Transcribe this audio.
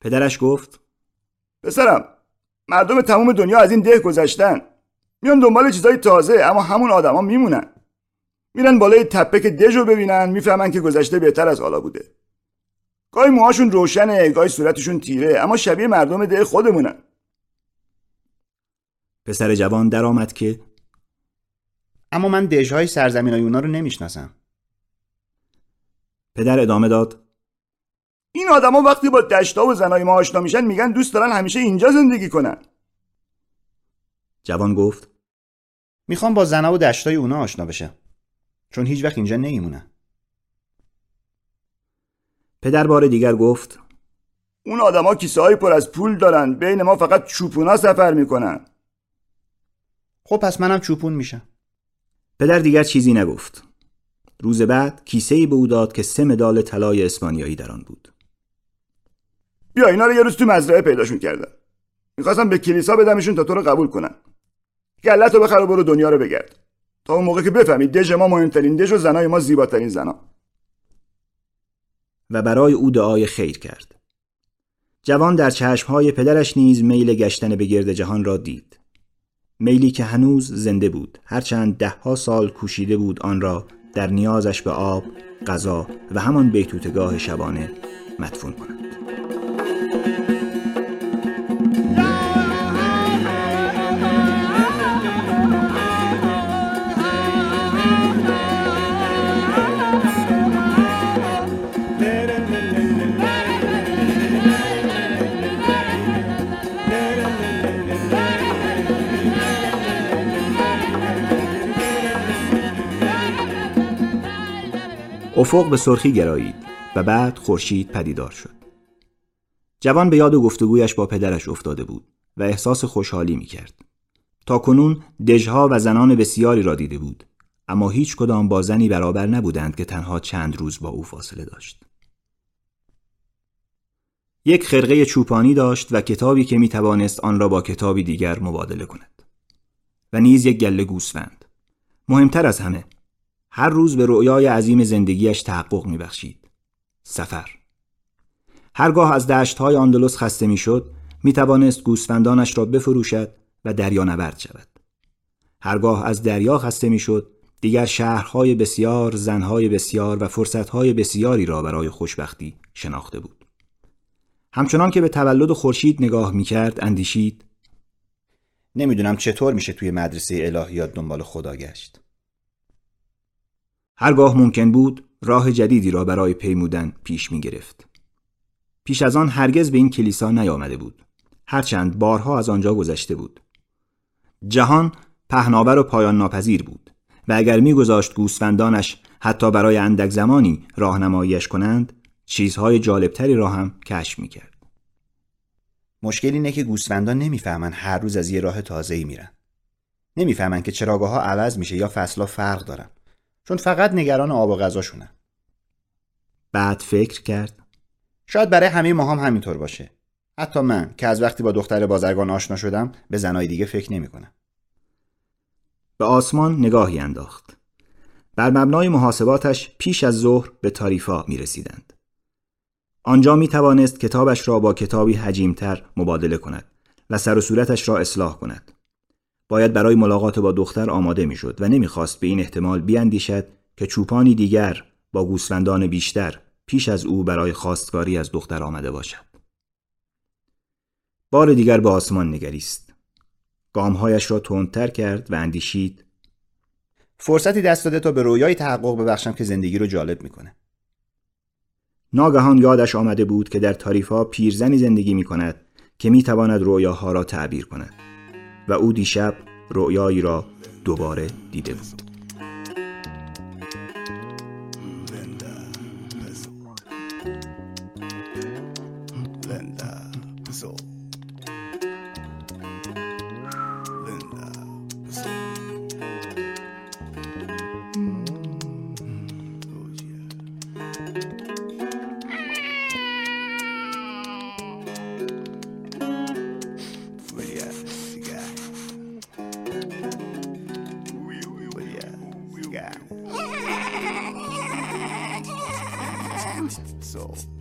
پدرش گفت پسرم مردم تمام دنیا از این ده گذشتن. میان دنبال چیزای تازه اما همون آدما میمونن. میرن بالای تپه که دژ رو ببینن می‌فهمن که گذشته بهتر از حالا بوده. گاهی موهاشون روشنه گاهی صورتشون تیره اما شبیه مردم ده خودمونن. پسر جوان درآمد که اما من دژهای سرزمین های اونا رو نمی‌شناسم. پدر ادامه داد این آدما وقتی با دشتا و زنای ما آشنا میشن میگن دوست دارن همیشه اینجا زندگی کنن. جوان گفت می‌خوام با زنا و دشتای اونا آشنا بشم. چون هیچ وقت اینجا نمیمونن. پدر بار دیگر گفت اون آدما کیسه های پر از پول دارن بین ما فقط چوپونا سفر می‌کنن. خب پس منم چوپون میشم. پدر دیگر چیزی نگفت. روز بعد کیسه ای به او داد که سه مدال طلای اسپانیایی در آن بود. بیا اینا رو یه روز تو مزرعه پیداشون کردم می‌خواستم به کلیسا بدمشون تا تو رو قبول کنن. گلت رو بخر و برو دنیا رو بگرد. تا اون موقع که بفهمید دژ ما مهمترین دژ و زنای ما زیباترین زنا. و برای او دعای خیر کرد. جوان در چشمهای پدرش نیز میل گشتن به گرد جهان را دید. میلی که هنوز زنده بود هرچند دهها سال کوشیده بود آن را در نیازش به آب، غذا و همان بیتوتگاه شبانه مدفون کند. افق به سرخی گرایید و بعد خورشید پدیدار شد. جوان به یاد و گفتگویش با پدرش افتاده بود و احساس خوشحالی می کرد. تا کنون دژها و زنان بسیاری را دیده بود اما هیچ کدام با زنی برابر نبودند که تنها چند روز با او فاصله داشت. یک خرقه چوپانی داشت و کتابی که می توانست آن را با کتابی دیگر مبادله کند. و نیز یک گله گوسفند. مهمتر از همه هر روز به رؤیای عظیم زندگیش تحقق میبخشید. سفر هرگاه از دشتهای آندلس خسته می‌شد می توانست گوسفندانش را بفروشد و دریا نورد شود. هرگاه از دریا خسته می‌شد دیگر شهرهای بسیار، زنهای بسیار و فرصتهای بسیاری را برای خوشبختی شناخته بود. همچنان که به تولد خورشید نگاه می کرد اندیشید نمی‌دونم چطور میشه توی مدرسه الهیات دنبال خدا گشت. هرگاه ممکن بود راه جدیدی را برای پیمودن پیش می گرفت. پیش از آن هرگز به این کلیسا نیامده بود. هرچند بارها از آنجا گذشته بود. جهان پهناور و پایان ناپذیر بود و اگر میگذاشت گوسفندانش حتی برای اندک زمانی راهنماییش کنند چیزهای جالبتری را هم کشف می‌کرد. مشکل اینه که گوسفندان نمی‌فهمن هر روز از یه راه تازه‌ای میرن. نمی‌فهمن که چراگاه ها عوض میشه یا فصلها فرق دارن. چون فقط نگران آب و غذاشونن. بعد فکر کرد شاید برای همه ما هم همینطور باشه. حتی من که از وقتی با دختر بازرگان آشنا شدم به زنای دیگه فکر نمی کنم. به آسمان نگاهی انداخت. بر مبنای محاسباتش پیش از ظهر به تاریفا می رسیدند. آنجا می توانست کتابش را با کتابی حجیمتر مبادله کند و سر و صورتش را اصلاح کند. باید برای ملاقات با دختر آماده می‌شد و نمی‌خواست به این احتمال بیاندیشد که چوپانی دیگر با گوسفندان بیشتر پیش از او برای خواستگاری از دختر آمده باشد. بار دیگر به آسمان نگریست. گامهایش را تندتر کرد و اندیشید فرصتی دست داده تا به رویای تحقق ببخشم که زندگی رو جالب می‌کنه. ناگهان یادش آمده بود که در تاریفا پیرزنی زندگی می کند که می تواند رویاها را تعبیر کند. و او دیشب رؤیایی را دوباره دیده بود. episode.